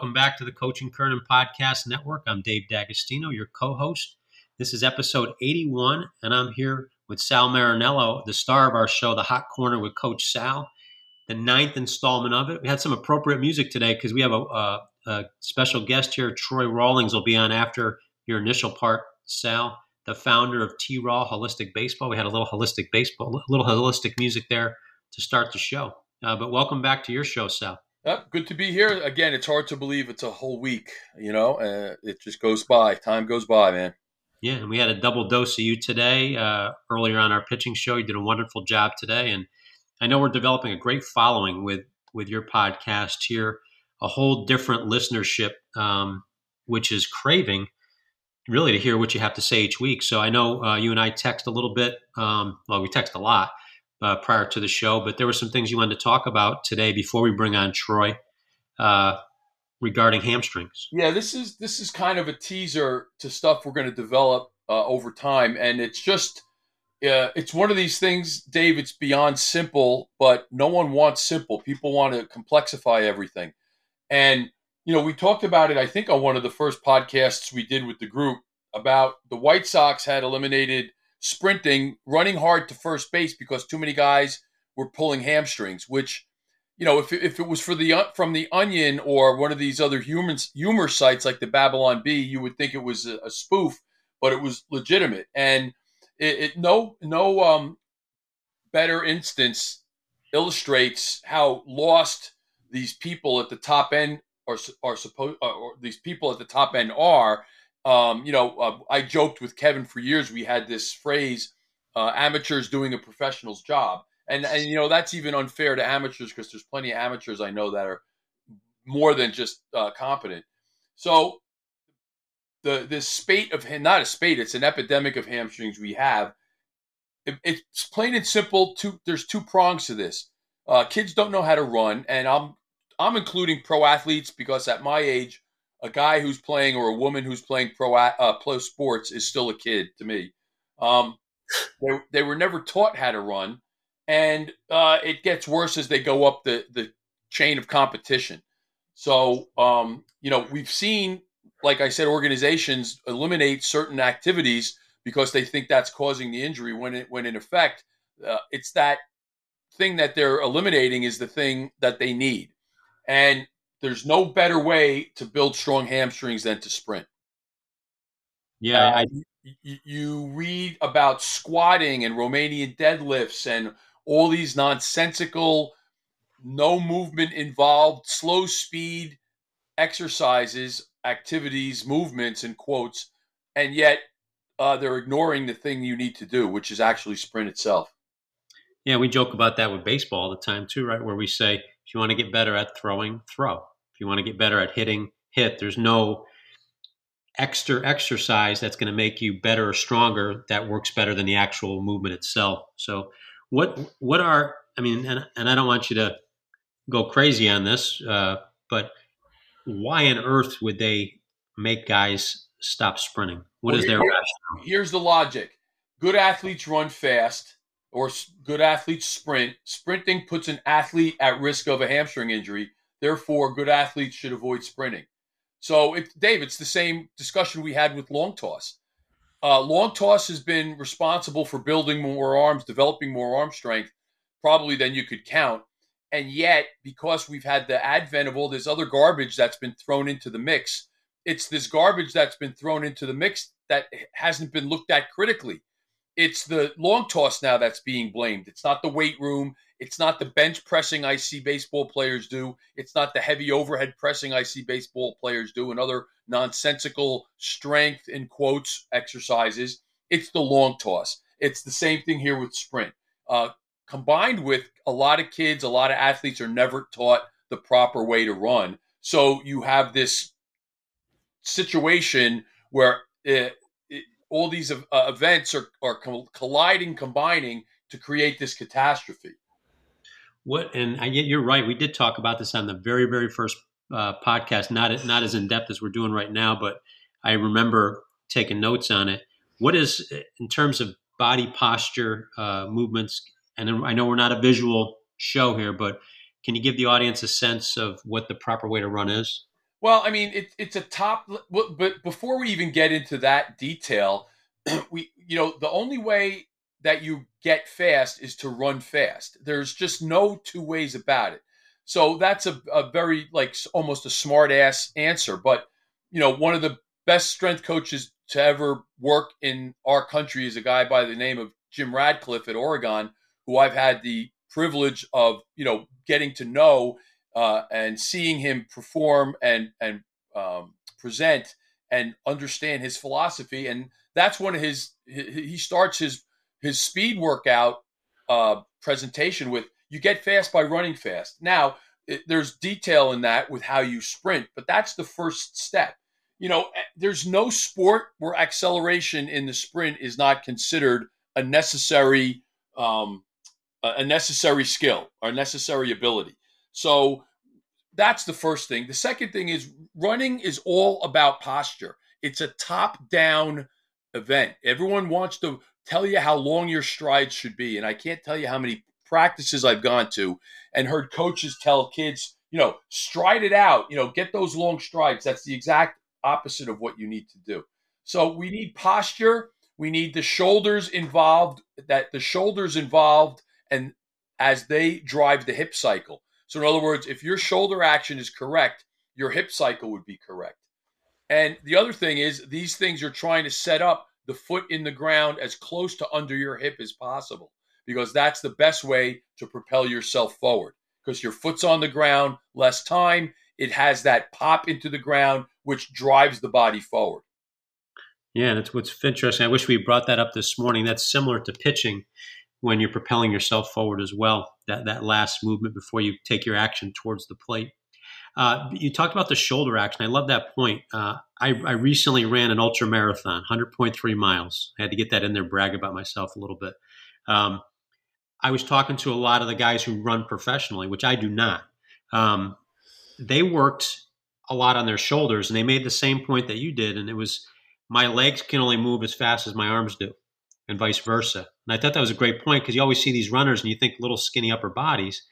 Welcome back to the Coach & Kernan Podcast Network. I'm Dave D'Agostino, your co host. This is episode 81, and I'm here with Sal Marinello, the star of our show, The Hot Corner with Coach Sal, the ninth installment of it. We had some appropriate music today because we have a, a, a, special guest here. Troy Rallings will be on after your initial part, Sal, the founder of T Raw Wholistic Baseball. We had a little holistic baseball, a little holistic music there to start the show. Uh, but welcome back to your show, Sal. Yep, good to be here again. It's hard to believe it's a whole week. You know, uh, it just goes by. Time goes by, man. Yeah, and we had a double dose of you today. Uh, earlier on our pitching show, you did a wonderful job today, and I know we're developing a great following with with your podcast here. A whole different listenership, um, which is craving really to hear what you have to say each week. So I know uh, you and I text a little bit. Um, well, we text a lot uh, prior to the show, but there were some things you wanted to talk about today before we bring on Troy uh, regarding hamstrings. Yeah, this is this is kind of a teaser to stuff we're going to develop uh, over time, and it's just uh, it's one of these things, Dave. It's beyond simple, but no one wants simple. People want to complexify everything, and you know we talked about it. I think on one of the first podcasts we did with the group about the White Sox had eliminated sprinting, running hard to first base because too many guys were pulling hamstrings. Which, you know, if, if it was for the from the Onion or one of these other humans humor sites like the Babylon Bee, you would think it was a, a spoof, but it was legitimate. And it, it no no um, better instance illustrates how lost these people at the top end are are supposed uh, or these people at the top end are um, you know, uh, I joked with Kevin for years. We had this phrase, uh, "amateurs doing a professional's job," and and you know that's even unfair to amateurs because there's plenty of amateurs I know that are more than just uh, competent. So the this spate of not a spate, it's an epidemic of hamstrings we have. It, it's plain and simple. Two there's two prongs to this. Uh, kids don't know how to run, and I'm I'm including pro athletes because at my age a guy who's playing or a woman who's playing pro uh, pro sports is still a kid to me. Um, they, they were never taught how to run, and uh, it gets worse as they go up the the chain of competition. So um, you know we've seen, like I said, organizations eliminate certain activities because they think that's causing the injury. When it when in effect, uh, it's that thing that they're eliminating is the thing that they need. And there's no better way to build strong hamstrings than to sprint. Yeah, uh, I, you, you read about squatting and Romanian deadlifts and all these nonsensical, no movement involved, slow speed exercises, activities, movements, and quotes, and yet uh, they're ignoring the thing you need to do, which is actually sprint itself. Yeah, we joke about that with baseball all the time too, right? Where we say, if you want to get better at throwing, throw you want to get better at hitting, hit. There's no extra exercise that's going to make you better or stronger that works better than the actual movement itself. So, what what are I mean, and, and I don't want you to go crazy on this, uh, but why on earth would they make guys stop sprinting? What well, is their rationale? Here's the logic: good athletes run fast, or good athletes sprint. Sprinting puts an athlete at risk of a hamstring injury. Therefore, good athletes should avoid sprinting. So, it, Dave, it's the same discussion we had with long toss. Uh, long toss has been responsible for building more arms, developing more arm strength, probably than you could count. And yet, because we've had the advent of all this other garbage that's been thrown into the mix, it's this garbage that's been thrown into the mix that hasn't been looked at critically. It's the long toss now that's being blamed. It's not the weight room. It's not the bench pressing I see baseball players do. It's not the heavy overhead pressing I see baseball players do and other nonsensical strength in quotes exercises. It's the long toss. It's the same thing here with sprint. Uh, combined with a lot of kids, a lot of athletes are never taught the proper way to run. So you have this situation where it, it, all these uh, events are, are colliding, combining to create this catastrophe. What and I, you're right. We did talk about this on the very very first uh, podcast. Not not as in depth as we're doing right now, but I remember taking notes on it. What is in terms of body posture uh, movements? And I know we're not a visual show here, but can you give the audience a sense of what the proper way to run is? Well, I mean, it, it's a top, but before we even get into that detail, we, you know, the only way that you get fast is to run fast. There's just no two ways about it. So that's a, a very, like, almost a smart ass answer. But, you know, one of the best strength coaches to ever work in our country is a guy by the name of Jim Radcliffe at Oregon, who I've had the privilege of, you know, getting to know uh, and seeing him perform and and um, present and understand his philosophy. And that's one of his. He starts his his speed workout uh, presentation with "You get fast by running fast." Now it, there's detail in that with how you sprint, but that's the first step. You know, eh, there's no sport where acceleration in the sprint is not considered a necessary um, a necessary skill or necessary ability. So that's the first thing. The second thing is running is all about posture. It's a top down event. Everyone wants to tell you how long your strides should be. And I can't tell you how many practices I've gone to and heard coaches tell kids, you know, stride it out, you know, get those long strides. That's the exact opposite of what you need to do. So we need posture. We need the shoulders involved, that the shoulders involved and as they drive the hip cycle. So, in other words, if your shoulder action is correct, your hip cycle would be correct. And the other thing is, these things are trying to set up the foot in the ground as close to under your hip as possible, because that's the best way to propel yourself forward. Because your foot's on the ground, less time, it has that pop into the ground, which drives the body forward. Yeah, and it's what's interesting. I wish we brought that up this morning. That's similar to pitching when you're propelling yourself forward as well. That that last movement before you take your action towards the plate. Uh, you talked about the shoulder action. I love that point. Uh, I, I, recently ran an ultra marathon, 100.3 miles. I had to get that in there, brag about myself a little bit. Um, I was talking to a lot of the guys who run professionally, which I do not. Um, they worked a lot on their shoulders, and they made the same point that you did, and it was my legs can only move as fast as my arms do and vice versa. And I thought that was a great point because you always see these runners and you think little skinny upper bodies,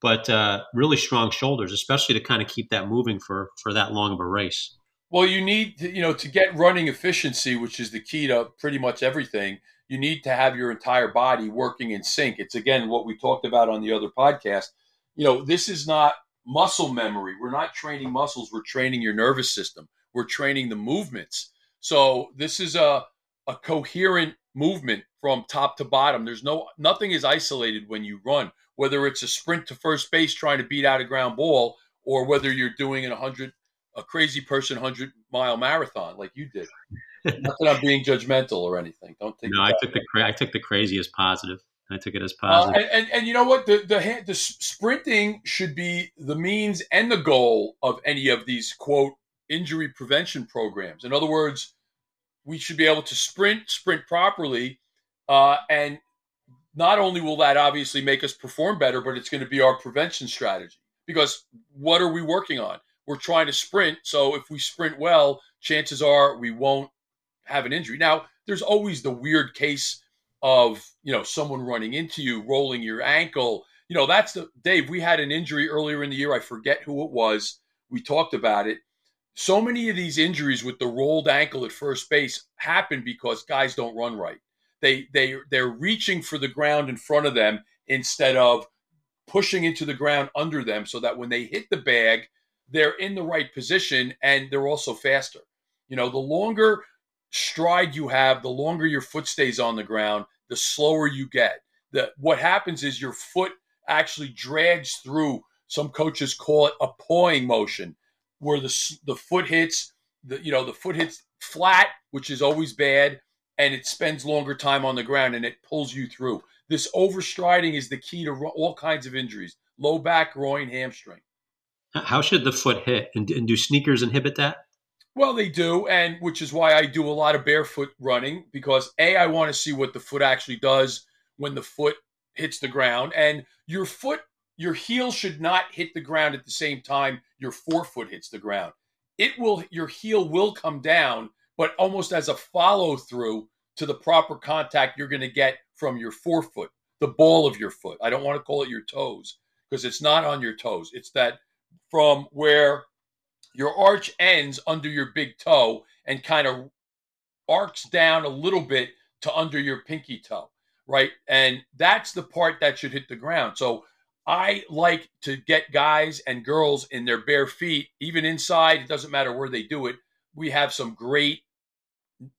but uh, really strong shoulders, especially to kind of keep that moving for for that long of a race. Well, you need to, you know to get running efficiency, which is the key to pretty much everything. You need to have your entire body working in sync. It's again what we talked about on the other podcast. You know, this is not muscle memory. We're not training muscles. We're training your nervous system. We're training the movements. So this is a a coherent movement from top to bottom. There's no nothing is isolated when you run, whether it's a sprint to first base trying to beat out a ground ball, or whether you're doing an 100 a crazy person 100 mile marathon like you did. Not that I'm being judgmental or anything. Don't take. No, I took the I took the crazy as positive. I took it as uh, positive. Uh, and, and, and you know what? The the the sprinting should be the means and the goal of any of these quote injury prevention programs. In other words, we should be able to sprint, sprint properly, uh, and not only will that obviously make us perform better, but it's going to be our prevention strategy. Because what are we working on? We're trying to sprint. So if we sprint well, chances are we won't have an injury. Now, there's always the weird case of you know someone running into you, rolling your ankle. You know that's the Dave. We had an injury earlier in the year. I forget who it was. We talked about it so many of these injuries with the rolled ankle at first base happen because guys don't run right. They they they're reaching for the ground in front of them instead of pushing into the ground under them so that when they hit the bag, they're in the right position and they're also faster. You know, the longer stride you have, the longer your foot stays on the ground, the slower you get. The what happens is your foot actually drags through. Some coaches call it a pawing motion where the the foot hits the you know the foot hits flat, which is always bad, and it spends longer time on the ground and it pulls you through. This overstriding is the key to all kinds of injuries: low back, groin, hamstring. How should the foot hit, and, and do sneakers inhibit that? Well, they do, and which is why I do a lot of barefoot running because a I want to see what the foot actually does when the foot hits the ground, and your foot your heel should not hit the ground at the same time your forefoot hits the ground. It will your heel will come down, but almost as a follow through to the proper contact you're going to get from your forefoot, the ball of your foot. I don't want to call it your toes because it's not on your toes. It's that from where your arch ends under your big toe and kind of arcs down a little bit to under your pinky toe, right? And that's the part that should hit the ground. So I like to get guys and girls in their bare feet, even inside. It doesn't matter where they do it. We have some great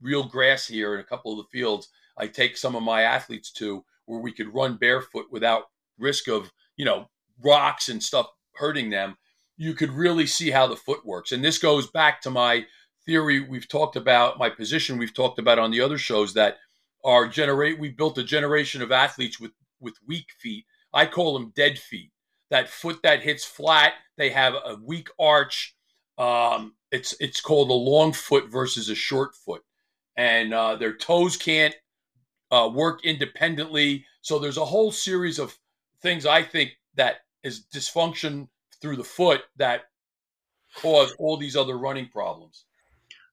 real grass here in a couple of the fields. I take some of my athletes to where we could run barefoot without risk of, you know, rocks and stuff hurting them. You could really see how the foot works. And this goes back to my theory we've talked about, my position we've talked about on the other shows that our generate we built a generation of athletes with with weak feet I call them dead feet. That foot that hits flat, they have a weak arch. Um, it's it's called a long foot versus a short foot, and uh, their toes can't uh, work independently. So there's a whole series of things I think that is dysfunction through the foot that cause all these other running problems.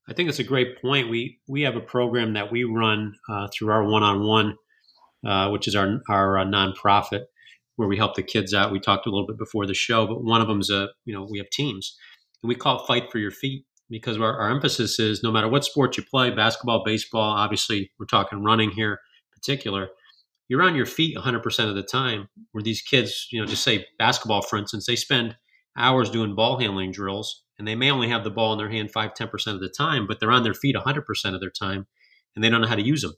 I think it's a great point. We we have a program that we run uh, through our one on one, which is our our uh, nonprofit, where we help the kids out. We talked a little bit before the show, but one of them is a you know we have teams, and we call it "Fight for Your Feet" because our, our emphasis is no matter what sport you play, basketball, baseball, obviously we're talking running here in particular. You're on your feet 100% of the time. Where these kids, you know, just say basketball, for instance, they spend hours doing ball handling drills, and they may only have the ball in their hand five, 10% of the time, but they're on their feet 100% of their time, and they don't know how to use them.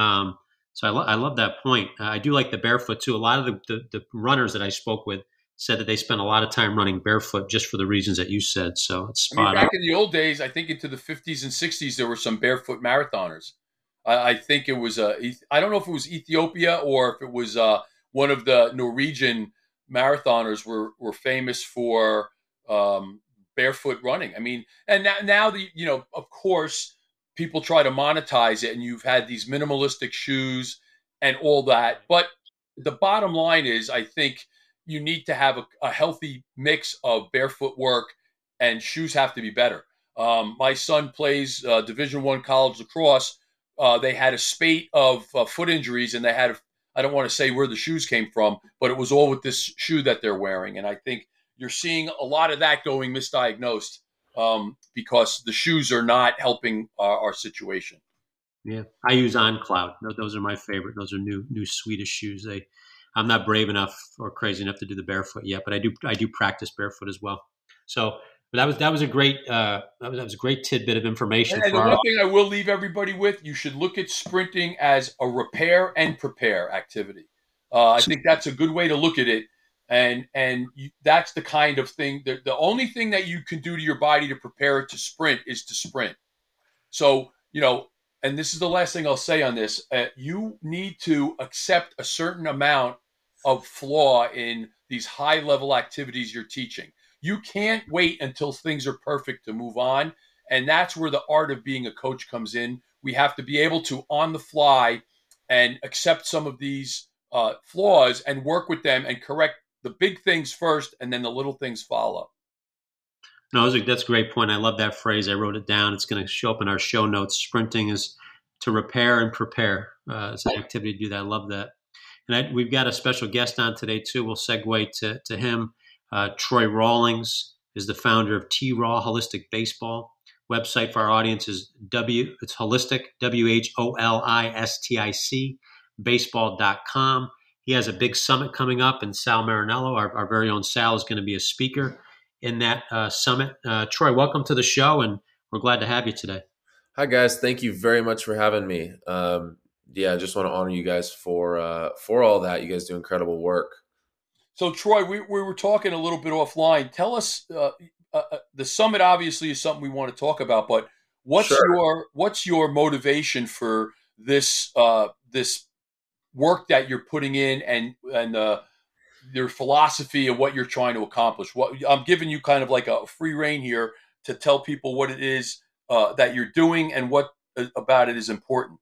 Um, so I, lo- I love that point. Uh, I do like the barefoot too. A lot of the, the, the, runners that I spoke with said that they spent a lot of time running barefoot just for the reasons that you said. So it's spot I mean, back on. in the old days, I think into the 50s and 60s, there were some barefoot marathoners. I, I think it was uh, I don't know if it was Ethiopia or if it was uh, one of the Norwegian marathoners were were famous for um, barefoot running. I mean, and now, now the you know, of course people try to monetize it and you've had these minimalistic shoes and all that. But the bottom line is i think you need to have a, a healthy mix of barefoot work and shoes have to be better. Um, my son plays uh, division one college lacrosse. Uh, they had a spate of uh, foot injuries and they had I don't want to say where the shoes came from but it was all with this shoe that they're wearing. And i think you're seeing a lot of that going misdiagnosed um, because the shoes are not helping our, our situation. Yeah, I use On Cloud. Those are my favorite. Those are new new Swedish shoes. They, I'm not brave enough or crazy enough to do the barefoot yet, but I do I do practice barefoot as well. So that was that was a great uh, that, was, that was a great tidbit of information. And, and the one thing I will leave everybody with: you should look at sprinting as a repair and prepare activity. Uh, I think that's a good way to look at it and and you, that's the kind of thing that the only thing that you can do to your body to prepare it to sprint is to sprint. So you know and this is the last thing i'll say on this uh, you need to accept a certain amount of flaw in these high level activities you're teaching. You can't wait until things are perfect to move on. And that's where the art of being a coach comes in. We have to be able to on the fly and accept some of these uh, flaws and work with them and correct the big things first, and then the little things follow. No, that's a great point. I love that phrase. I wrote it down. It's going to show up in our show notes. Sprinting is to repair and prepare. Uh, it's an activity to do that. I love that. And I, we've got a special guest on today too. We'll segue to to him. Uh, Troy Rallings is the founder of T Raw Wholistic Baseball. Website for our audience is W. It's holistic. W H O L I S T I C baseball.com. He has a big summit coming up, and Sal Marinello, our, our very own Sal, is going to be a speaker in that uh, summit. Uh, Troy, welcome to the show, and we're glad to have you today. Hi, guys. Thank you very much for having me. Um, yeah, I just want to honor you guys for uh, for all that. You guys do incredible work. So, Troy, we, we were talking a little bit offline. Tell us uh, uh, uh, the summit. Obviously, is something we want to talk about, but what's sure. your what's your motivation for this this work that you're putting in and and uh, your philosophy of what you're trying to accomplish. What I'm giving you kind of like a free reign here to tell people what it is uh, that you're doing and what uh, about it is important.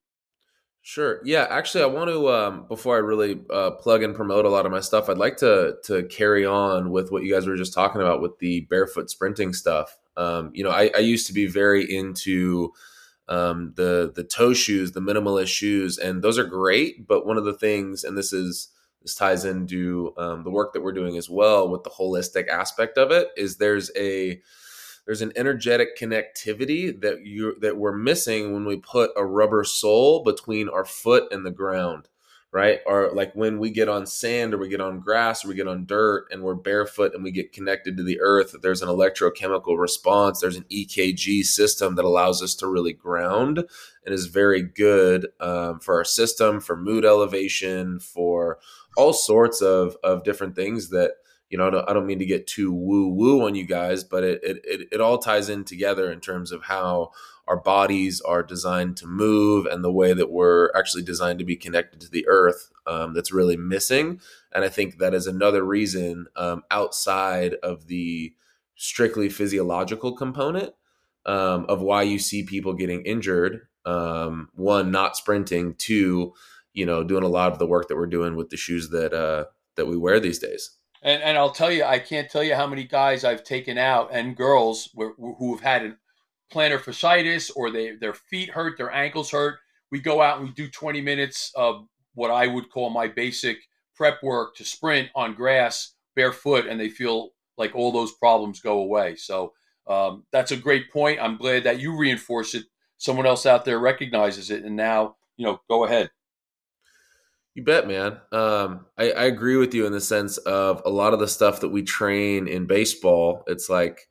Sure. Yeah. Actually, I want to um, before I really uh, plug and promote a lot of my stuff, I'd like to to carry on with what you guys were just talking about with the barefoot sprinting stuff. Um, you know, I, I used to be very into um, the the toe shoes, the minimalist shoes, and those are great. But one of the things, and this is this ties into um, the work that we're doing as well with the holistic aspect of it, is there's a there's an energetic connectivity that you that we're missing when we put a rubber sole between our foot and the ground right? Or like when we get on sand or we get on grass or we get on dirt and we're barefoot and we get connected to the earth, there's an electrochemical response. There's an EKG system that allows us to really ground and is very good um, for our system, for mood elevation, for all sorts of, of different things that you know, I don't, I don't, mean to get too woo woo on you guys, but it, it, it all ties in together in terms of how our bodies are designed to move and the way that we're actually designed to be connected to the earth um, that's really missing. And I think that is another reason um, outside of the strictly physiological component um, of why you see people getting injured. Um, one, not sprinting. Two, you know, doing a lot of the work that we're doing with the shoes that uh, that we wear these days. And, and I'll tell you, I can't tell you how many guys I've taken out and girls who have had an plantar fasciitis or they their feet hurt, their ankles hurt. We go out and we do 20 minutes of what I would call my basic prep work to sprint on grass barefoot, and they feel like all those problems go away. So um, that's a great point. I'm glad that you reinforce it. Someone else out there recognizes it, and now you know, go ahead. You bet, man. Um, I, I, agree with you in the sense of a lot of the stuff that we train in baseball. It's like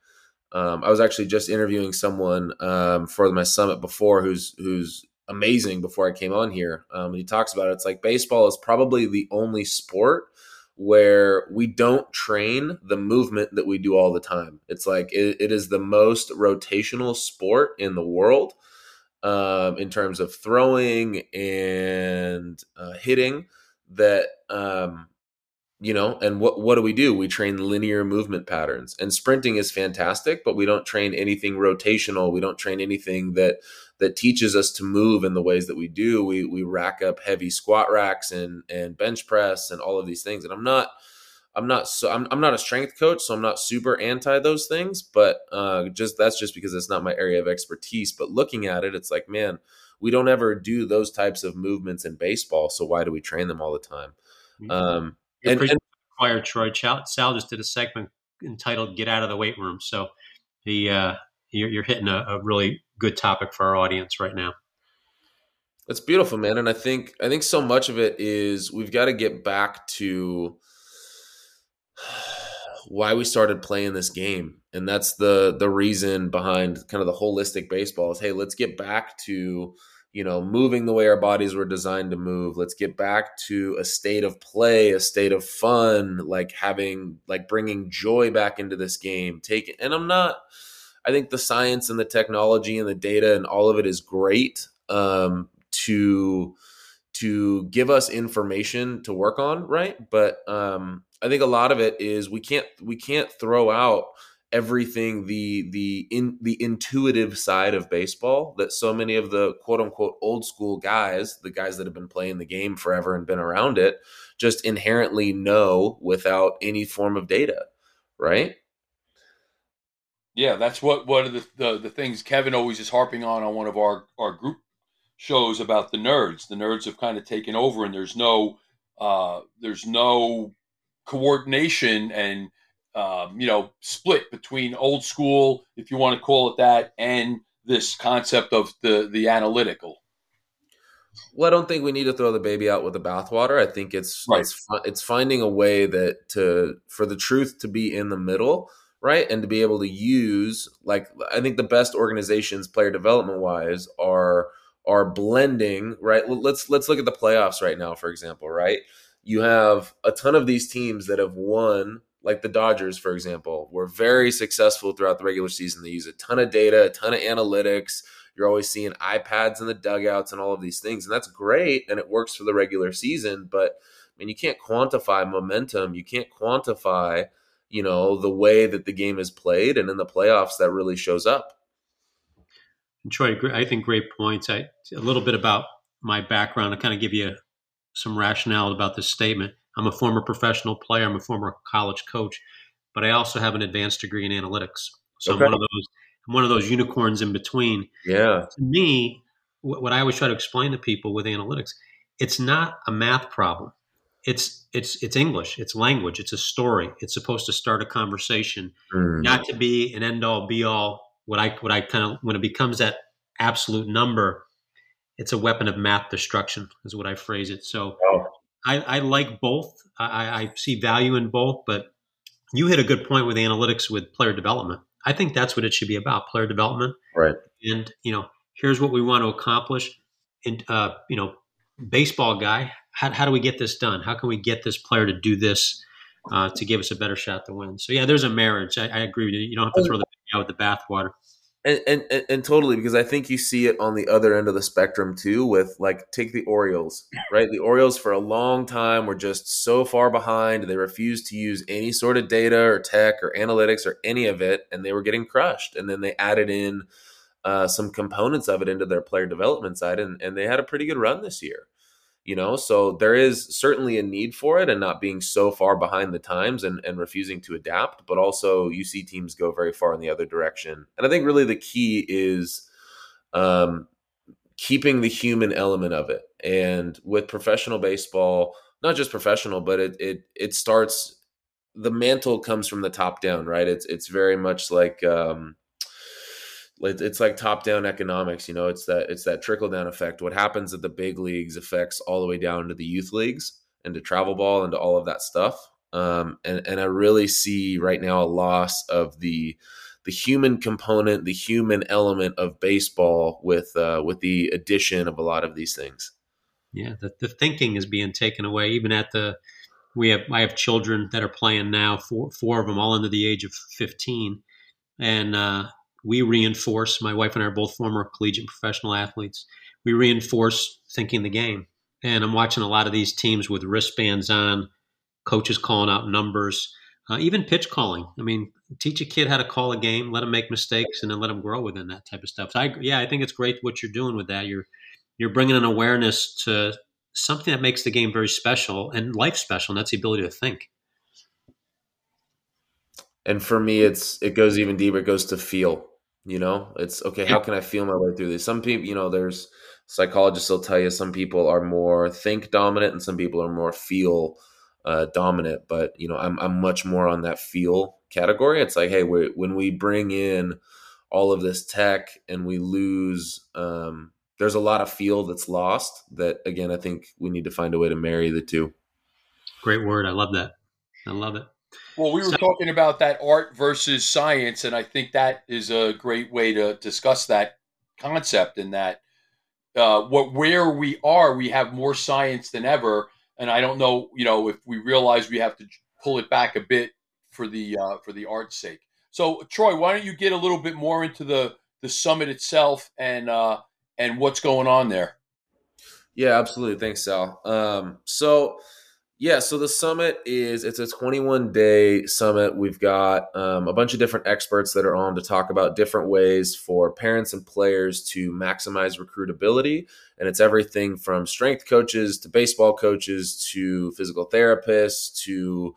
um, I was actually just interviewing someone um, for my summit before, who's who's amazing. Before I came on here, um, he talks about it. It's like baseball is probably the only sport where we don't train the movement that we do all the time. It's like it, it is the most rotational sport in the world um, in terms of throwing and uh, hitting that um, you know and what what do we do we train linear movement patterns and sprinting is fantastic but we don't train anything rotational we don't train anything that that teaches us to move in the ways that we do we we rack up heavy squat racks and and bench press and all of these things and i'm not I'm not so I'm, I'm not a strength coach, so I'm not super anti those things. But uh, just that's just because it's not my area of expertise. But looking at it, it's like, man, we don't ever do those types of movements in baseball. So why do we train them all the time? Mm-hmm. Um, and, and acquired Troy Sal just did a segment entitled "Get Out of the Weight Room." So the uh, you're, you're hitting a, a really good topic for our audience right now. That's beautiful, man. And I think I think so much of it is we've got to get back to why we started playing this game and that's the the reason behind kind of the holistic baseball is hey let's get back to you know moving the way our bodies were designed to move. Let's get back to a state of play a state of fun like having like bringing joy back into this game. Take and i'm not i think the science and the technology and the data and all of it is great um to to give us information to work on right? But um I think a lot of it is we can't we can't throw out everything the the in the intuitive side of baseball that so many of the quote unquote old school guys, the guys that have been playing the game forever and been around it, just inherently know without any form of data, right? Yeah, that's what one of the, the, the things Kevin always is harping on on one of our our group shows about the nerds. The nerds have kind of taken over, and there's no uh, there's no coordination and um, you know split between old school, if you want to call it that, and this concept of the the analytical. Well, I don't think we need to throw the baby out with the bathwater. I think it's right. it's it's finding a way that to for the truth to be in the middle, right, and to be able to use like I think the best organizations, player development wise, are are blending. Right, let's let's look at the playoffs right now, for example. Right, you have a ton of these teams that have won like the Dodgers, for example, were very successful throughout the regular season. They use a ton of data, a ton of analytics. You're always seeing iPads in the dugouts and all of these things. And that's great. And it works for the regular season. But I mean, you can't quantify momentum. You can't quantify, you know, the way that the game is played. And in the playoffs, that really shows up. Troy, I think great points. I, a little bit about my background to kind of give you some rationale about this statement. I'm a former professional player. I'm a former college coach, but I also have an advanced degree in analytics. So okay. I'm one of those. I'm one of those unicorns in between. Yeah. To me, what I always try to explain to people with analytics, it's not a math problem. it's it's it's English, it's language, it's a story. It's supposed to start a conversation, Mm. not to be an end all be all. What I what I kind of when it becomes that absolute number, it's a weapon of math destruction, is what I phrase it. So Oh. I, I like both. I, I see value in both, but you hit a good point with analytics with player development. I think that's what it should be about: player development. Right. And you know, here's what we want to accomplish. And uh, you know, baseball guy, how, how do we get this done? How can we get this player to do this uh, to give us a better shot to win? So yeah, there's a marriage. I, I agree with you. You don't have to throw the baby out with the bathwater. And, and, and totally because I think you see it on the other end of the spectrum too. With like, take the Orioles, right? The Orioles for a long time were just so far behind. They refused to use any sort of data or tech or analytics or any of it, and they were getting crushed. And then they added in uh, some components of it into their player development side, and, and they had a pretty good run this year. You know, so there is certainly a need for it, and not being so far behind the times and, and refusing to adapt. But also, you see teams go very far in the other direction, and I think really the key is um, keeping the human element of it. And with professional baseball, not just professional, but it it it starts. The mantle comes from the top down, right? It's it's very much like. Um, it's like top down economics you know it's that it's that trickle down effect. What happens at the big leagues affects all the way down to the youth leagues and to travel ball and to all of that stuff. Um, and and i really see right now a loss of the the human component the human element of baseball with uh, with the addition of a lot of these things. Yeah, the, the thinking is being taken away. Even at the, we have I have children that are playing now, four four of them, all under the age of fifteen, and uh, we reinforce. My wife and I are both former collegiate professional athletes. We reinforce thinking the game, and I'm watching a lot of these teams with wristbands on, coaches calling out numbers, uh, even pitch calling. I mean, teach a kid how to call a game, let them make mistakes, and then let them grow within that type of stuff. So I, yeah, I think it's great what you're doing with that. You're you're bringing an awareness to something that makes the game very special and life special, and that's the ability to think. and for me it's it goes even deeper it goes to feel you know it's okay how can i feel my way through this some people you know there's psychologists will tell you some people are more think dominant and some people are more feel uh, dominant but you know I'm, I'm much more on that feel category it's like hey we when we bring in all of this tech and we lose um, there's a lot of feel that's lost that again i think we need to find a way to marry the two Great word. I love that. I love it. Well, we were So- talking about that art versus science, and I think that is a great way to discuss that concept. In that, uh, what where we are, we have more science than ever, and I don't know, you know, if we realize we have to pull it back a bit for the uh, for the art's sake. So, Troy, why don't you get a little bit more into the the summit itself and uh, and what's going on there? Yeah, absolutely. Thanks, Sal. Um, so yeah, so the summit is it's a 21 day summit. We've got um, a bunch of different experts that are on to talk about different ways for parents and players to maximize recruitability, and it's everything from strength coaches to baseball coaches to physical therapists to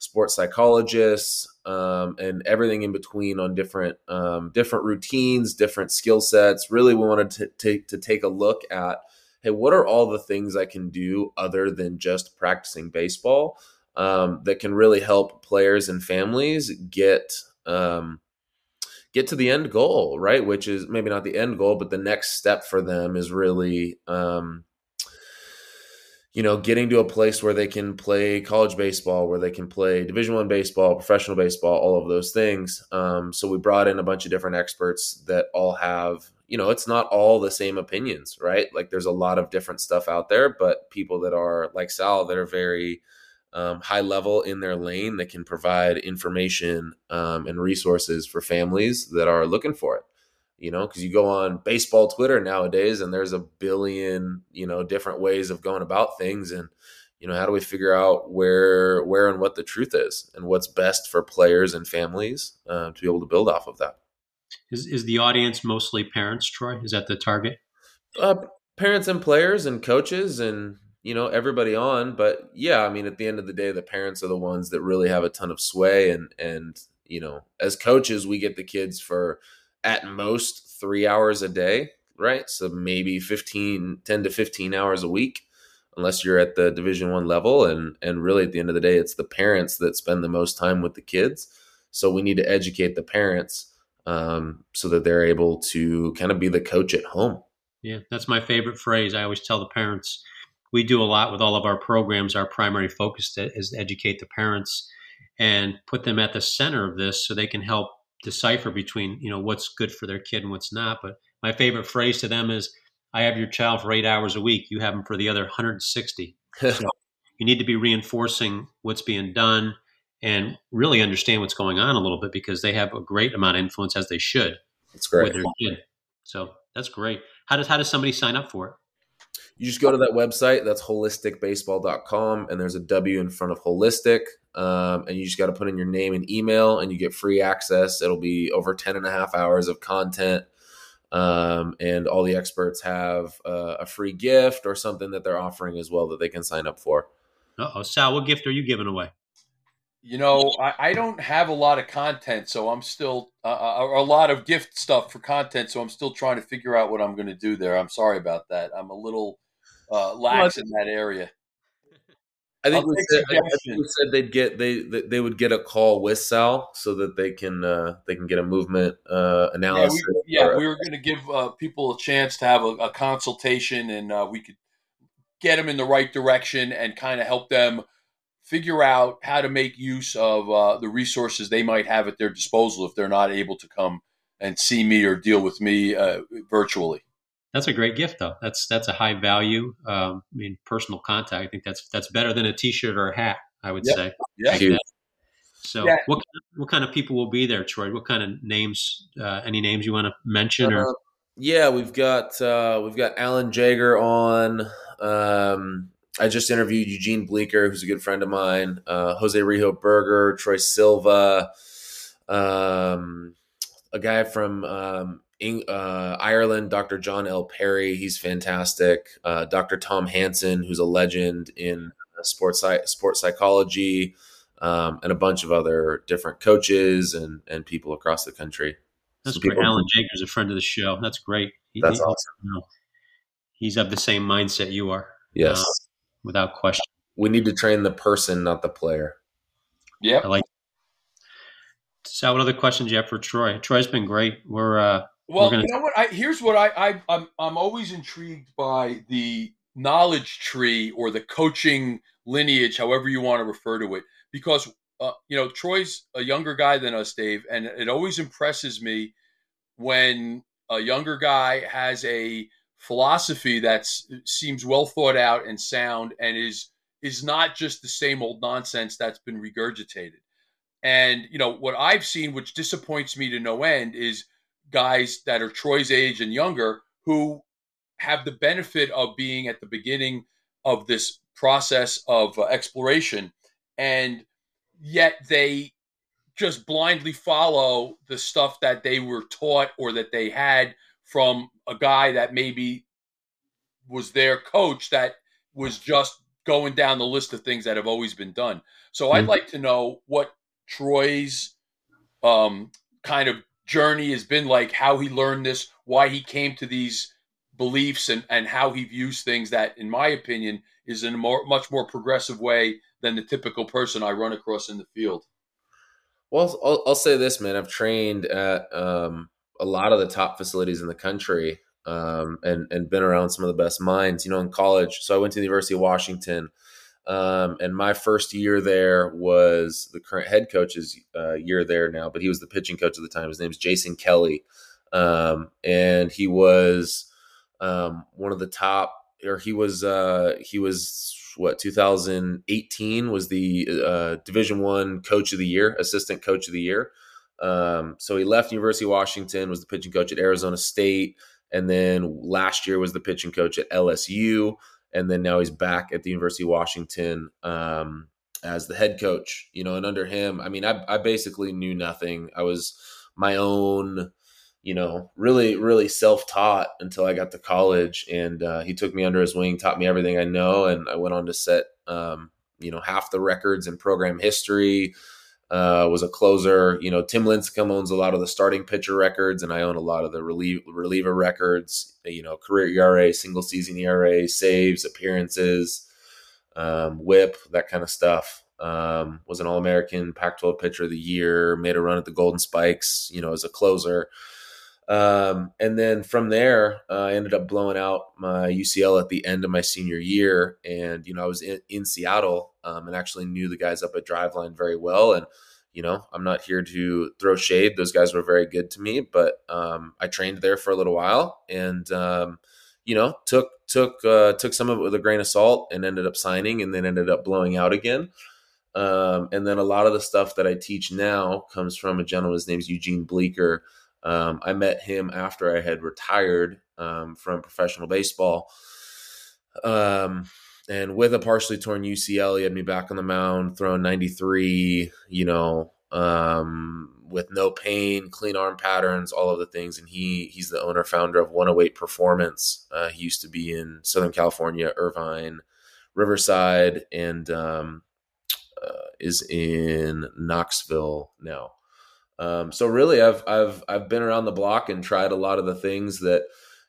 sports psychologists um, and everything in between on different um, different routines, different skill sets. Really, we wanted to take to take a look at hey, what are all the things I can do other than just practicing baseball um, that can really help players and families get um, get to the end goal, right? Which is maybe not the end goal, but the next step for them is really. Um, you know, getting to a place where they can play college baseball, where they can play Division One baseball, professional baseball, all of those things. Um, so we brought in a bunch of different experts that all have, you know, it's not all the same opinions, right? Like there's a lot of different stuff out there, but people that are like Sal that are very um, high level in their lane that can provide information um, and resources for families that are looking for it you know because you go on baseball twitter nowadays and there's a billion you know different ways of going about things and you know how do we figure out where where and what the truth is and what's best for players and families uh, to be able to build off of that Is, is the audience mostly parents, Troy? Is that the target? uh, parents and players and coaches and you know everybody on but yeah i mean at the end of the day the parents are the ones that really have a ton of sway and and you know as coaches we get the kids for at most three hours a day right so maybe 15 10 to 15 hours a week unless you're at the Division One level. And and really, at the end of the day, it's the parents that spend the most time with the kids. So we need to educate the parents um, so that they're able to kind of be the coach at home. Yeah, that's my favorite phrase. I always tell the parents we do a lot with all of our programs. Our primary focus is to educate the parents and put them at the center of this so they can help decipher between you know what's good for their kid and what's not. But my favorite phrase to them is, "I have your child for eight hours a week. You have them for the other 160." so you need to be reinforcing what's being done and really understand what's going on a little bit because they have a great amount of influence as they should. That's great. With their kid. So that's great. How does how does somebody sign up for it? You just go to that website. That's holisticbaseball.com, and there's a W in front of holistic. Um, and you just got to put in your name and email, and you get free access. It'll be over 10 and a half hours of content. Um, and all the experts have uh, a free gift or something that they're offering as well that they can sign up for. oh, Sal, what gift are you giving away? You know, I, I, don't have a lot of content, so I'm still uh, a, uh, a, lot of gift stuff for content. So I'm still trying to figure out what I'm going to do there. I'm sorry about that. I'm a little uh, lax well, in that area. I think, we said, I think, we said, they'd get they they would get a call with Sal so that they can uh, they can get a movement uh, analysis. Yeah, we, yeah, we were going to give uh, people a chance to have a, a consultation, and uh, we could get them in the right direction and kind of help them figure out how to make use of uh, the resources they might have at their disposal if they're not able to come and see me or deal with me uh, virtually. That's a great gift, though. That's that's a high value. Um, I mean, personal contact. I think that's that's better than a T-shirt or a hat. I would yep. say. Yeah. So, yeah. what what kind of people will be there, Troy? What kind of names? Uh, any names you want to mention? Or uh, yeah, we've got uh, we've got Alan Jaeger on. Um, I just interviewed Eugene Bleecker, who's a good friend of mine. Uh, Jose Rijo Berger, Troy Silva, um, a guy from um, uh, Ireland, Dr. John L. Perry. He's fantastic. Uh, Dr. Tom Hanson, who's a legend in sports sports psychology, um, and a bunch of other different coaches and and people across the country. That's so great. Alan Jacobs, a friend of the show. That's great. He, That's awesome. You know, he's of the same mindset you are. Yes, uh, without question. We need to train the person, not the player. Yeah, I like. So, what other questions you have for Troy? Troy's been great. We're uh, well, gonna... you know what? I, here's what I, I I'm I'm always intrigued by the knowledge tree or the coaching lineage, however you want to refer to it, because uh, you know Troy's a younger guy than us, Dave, and it always impresses me when a younger guy has a philosophy that seems well thought out and sound and is is not just the same old nonsense that's been regurgitated. And you know what I've seen, which disappoints me to no end, is guys that are Troy's age and younger who have the benefit of being at the beginning of this process of uh, exploration and yet they just blindly follow the stuff that they were taught or that they had from a guy that maybe was their coach that was just going down the list of things that have always been done. So mm-hmm. I'd like to know what Troy's um, kind of journey has been like, how he learned this, why he came to these beliefs, and, and how he views things that, in my opinion, is in a more, much more progressive way than the typical person I run across in the field. Well, I'll, I'll say this, man. I've trained at um, a lot of the top facilities in the country um, and, and been around some of the best minds, you know, in college. So I went to the University of Washington um, and my first year there was the current head coach's uh, year there now, but he was the pitching coach at the time. His name's Jason Kelly. Um, and he was um, one of the top, or he was, uh, he was what 2018 was the uh, Division One Coach of the Year, Assistant Coach of the Year. Um, so he left University of Washington, was the pitching coach at Arizona State, and then last year was the pitching coach at LSU and then now he's back at the University of Washington um, as the head coach. You know, and under him, I mean, I, I basically knew nothing. I was my own, you know, really, really self taught until I got to college, and uh, he took me under his wing, taught me everything I know, and I went on to set, um, you know, half the records in program history. Uh, was a closer. You know, Tim Lincecum owns a lot of the starting pitcher records, and I own a lot of the relief, reliever records. You know, career ERA, single season ERA, saves, appearances. um, whip, that kind of stuff. Um, was an All American, Pac 12 pitcher of the year, made a run at the Golden Spikes, you know, as a closer. Um, and then from there, uh, I ended up blowing out my UCL at the end of my senior year. And, you know, I was in, in Seattle um, and actually knew the guys up at Driveline very well. And, you know, I'm not here to throw shade. Those guys were very good to me, but um, I trained there for a little while and, um, you know, took took uh, took some of it with a grain of salt and ended up signing and then ended up blowing out again. Um, and then a lot of the stuff that I teach now comes from a gentleman. His name's Eugene Bleecker. Um, I met him after I had retired um, from professional baseball. Um, and with a partially torn UCL, he had me back on the mound, throwing 93, you know, um, with no pain, clean arm patterns, all of the things. And he he's the owner founder of 108 Performance. Uh, he used to be in Southern California, Irvine, Riverside, and um, uh, is in Knoxville now. Um, so really, I've I've I've been around the block and tried a lot of the things that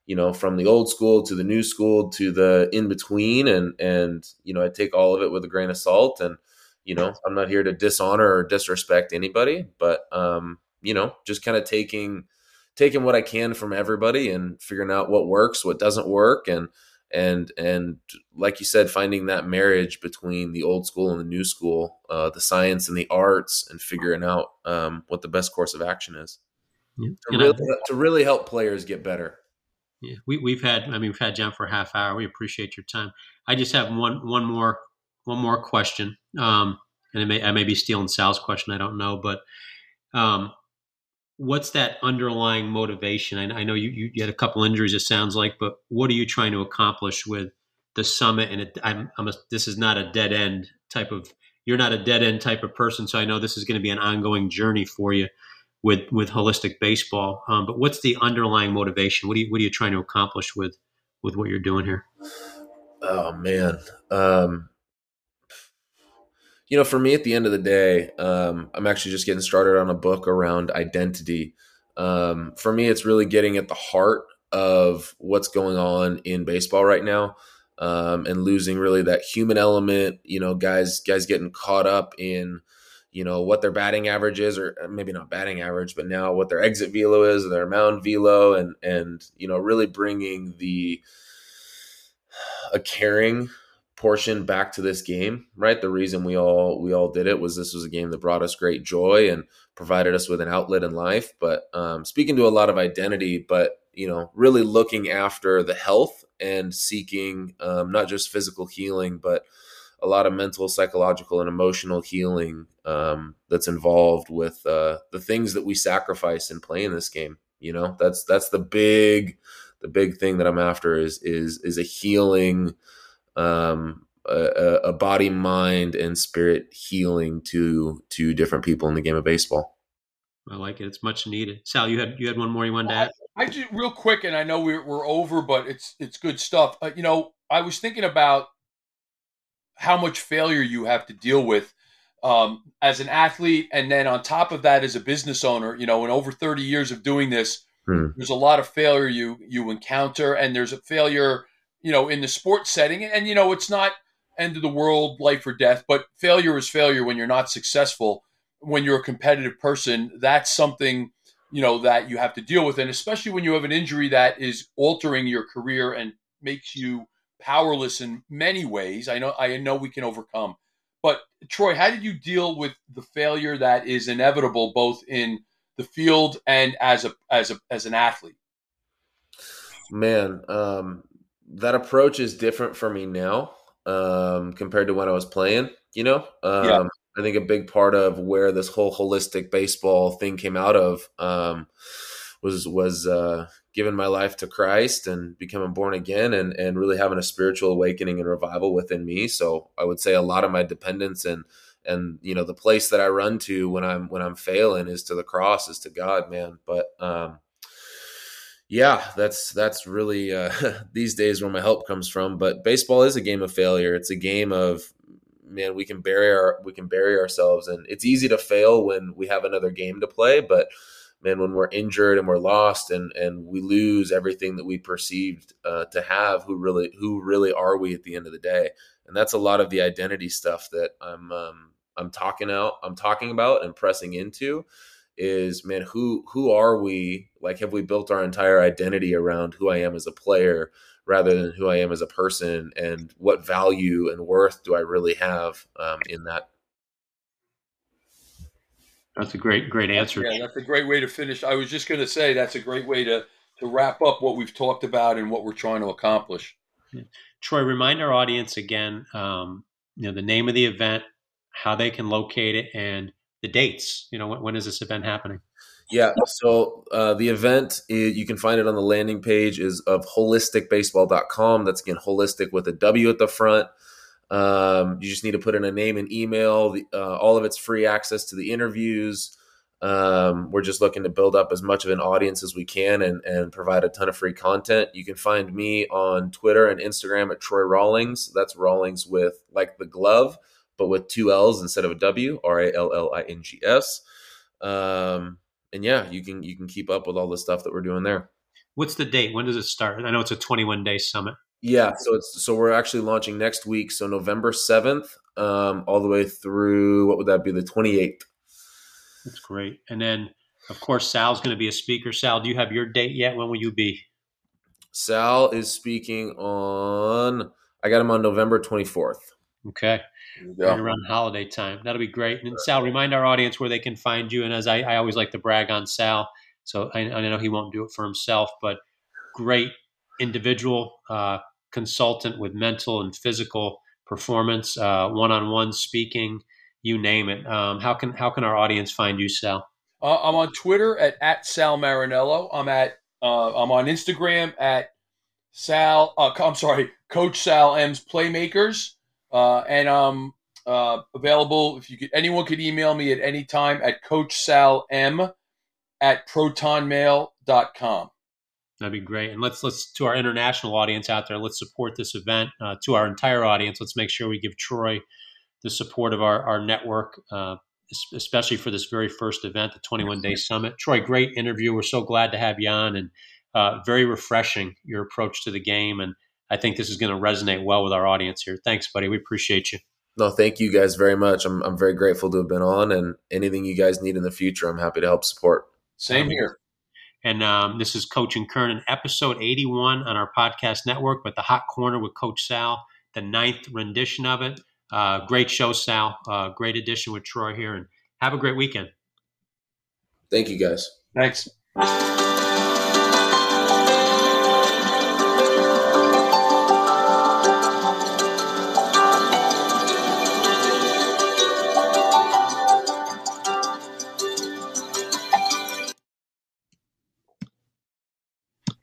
you know from the old school to the new school to the in between, and and you know I take all of it with a grain of salt. And you know I'm not here to dishonor or disrespect anybody, but um, you know just kind of taking taking what I can from everybody and figuring out what works, what doesn't work, and and and like you said finding that marriage between the old school and the new school uh, the science and the arts and figuring out um, what the best course of action is. Yeah. to, really, to, really, help players get better. Yeah. We, we've had i mean we've had john for a half hour. We appreciate your time. I just have one one more one more question. Um, and it may, i may be stealing sal's question. I don't know. But um, what's that underlying motivation? I, I know you, you had a couple injuries, it sounds like, but what are you trying to accomplish with the summit? And it, I'm, I'm a, this is not a dead end type of, you're not a dead end type of person. So I know this is going to be an ongoing journey for you with, with Wholistic Baseball. Um, but what's the underlying motivation? What are you, what are you trying to accomplish with, with what you're doing here? Oh man. Um, you know, for me at the end of the day, um, I'm actually just getting started on a book around identity. Um, for me, it's really getting at the heart of what's going on in baseball right now. Um, and losing really that human element, you know, guys, guys getting caught up in, you know, what their batting average is, or maybe not batting average, but now what their exit velo is, their mound velo, and and you know, really bringing the a caring portion back to this game, right? The reason we all we all did it was this was a game that brought us great joy and provided us with an outlet in life. But um, speaking to a lot of identity, but you know, really looking after the health and seeking um, not just physical healing, but a lot of mental, psychological, and emotional healing um, that's involved with uh, the things that we sacrifice in playing this game. You know, that's that's the big the big thing that I'm after is is is a healing um, a, a, body, mind, and spirit healing to to different people in the game of baseball. I like it. It's much needed. Sal, you had you had one more you wanted to add. I just real quick, and I know we're we're over, but it's it's good stuff. Uh, you know, I was thinking about how much failure you have to deal with um, as an athlete, and then on top of that, as a business owner. You know, in over thirty years of doing this, hmm. there's a lot of failure you you encounter, and there's a failure you know, in the sports setting. And, you know, it's not end of the world, life or death, but failure is failure when you're not successful. When you're a competitive person, that's something, you know, that you have to deal with. And especially when you have an injury that is altering your career and makes you powerless in many ways. I know, I know we can overcome. But Troy, how did you deal with the failure that is inevitable both in the field and as a as a as an athlete? Man, um, that approach is different for me now um, compared to when I was playing. You know, um, yeah. I think a big part of where this whole Wholistic Baseball thing came out of um, was was uh, giving my life to Christ and becoming born again, and and really having a spiritual awakening and revival within me. So I would say a lot of my dependence and and you know the place that I run to when I'm when I'm failing is to the cross, is to God, man. But um, yeah, that's that's really uh, these days where my help comes from. But baseball is a game of failure. It's a game of man, we can bury our we can bury ourselves, and it's easy to fail when we have another game to play. But man, when we're injured and we're lost and and we lose everything that we perceived uh, to have, who really who really are we at the end of the day? and that's a lot of the identity stuff that I'm um, I'm talking out I'm talking about and pressing into is man who who are we? Like have we built our entire identity around who I am as a player rather than who I am as a person? And what value and worth do I really have um, in that? That's a great great answer. Yeah that's a great way to finish. I was just going to say that's a great way to to wrap up what we've talked about and what we're trying to accomplish. Yeah. Troy remind our audience again um, you know the name of the event how they can locate it and the dates. You know, when, when is this event happening? Yeah, so uh, the event, you can find it on the landing page is of wholisticbaseball.com. That's again holistic with a W at the front. Um, you just need to put in a name and email. The, uh, all of it's free access to the interviews. Um, we're just looking to build up as much of an audience as we can and, and provide a ton of free content. You can find me on Twitter and Instagram at Troy Rallings. That's Rawlings with like the glove but with two L's instead of a W, R A L L I N G S. Um, and yeah, you can you can keep up with all the stuff that we're doing there. What's the date? When does it start? I know it's a 21 day summit. Yeah, so it's so we're actually launching next week, so November 7th, um, all the way through what would that be, the 28th. That's great. And then, of course, Sal's going to be a speaker. Sal, do you have your date yet? When will you be? Sal is speaking on. I got him on November 24th. Okay. Right around holiday time. That'll be great. And Sal, remind our audience where they can find you. And as I, I always like to brag on Sal, so I, I, know he won't do it for himself, but great individual uh, consultant with mental and physical performance, one on one speaking, you name it. Um, how can how can our audience find you, Sal? Uh, I'm on Twitter at, at Sal Marinello. I'm at uh, I'm on Instagram at Sal. Uh, I'm sorry, Coach Sal M's Playmakers. Uh, and I'm uh, available if you could. Anyone could email me at any time at Coach Sal M at protonmail.com. That'd be great. And let's let's to our international audience out there. Let's support this event. Uh, to our entire audience, let's make sure we give Troy the support of our our network, uh, especially for this very first event, the 21 Day Summit. Troy, great interview. We're so glad to have you on, and uh, very refreshing your approach to the game and I think this is going to resonate well with our audience here. Thanks, buddy. We appreciate you. No, thank you guys very much. I'm I'm very grateful to have been on, and anything you guys need in the future, I'm happy to help support. Same here. And um, this is Coach and Kernan, episode 81 on our podcast network, but the Hot Corner with Coach Sal, the ninth rendition of it. Uh, great show, Sal. Uh, great addition with Troy here, and have a great weekend. Thank you, guys. Thanks.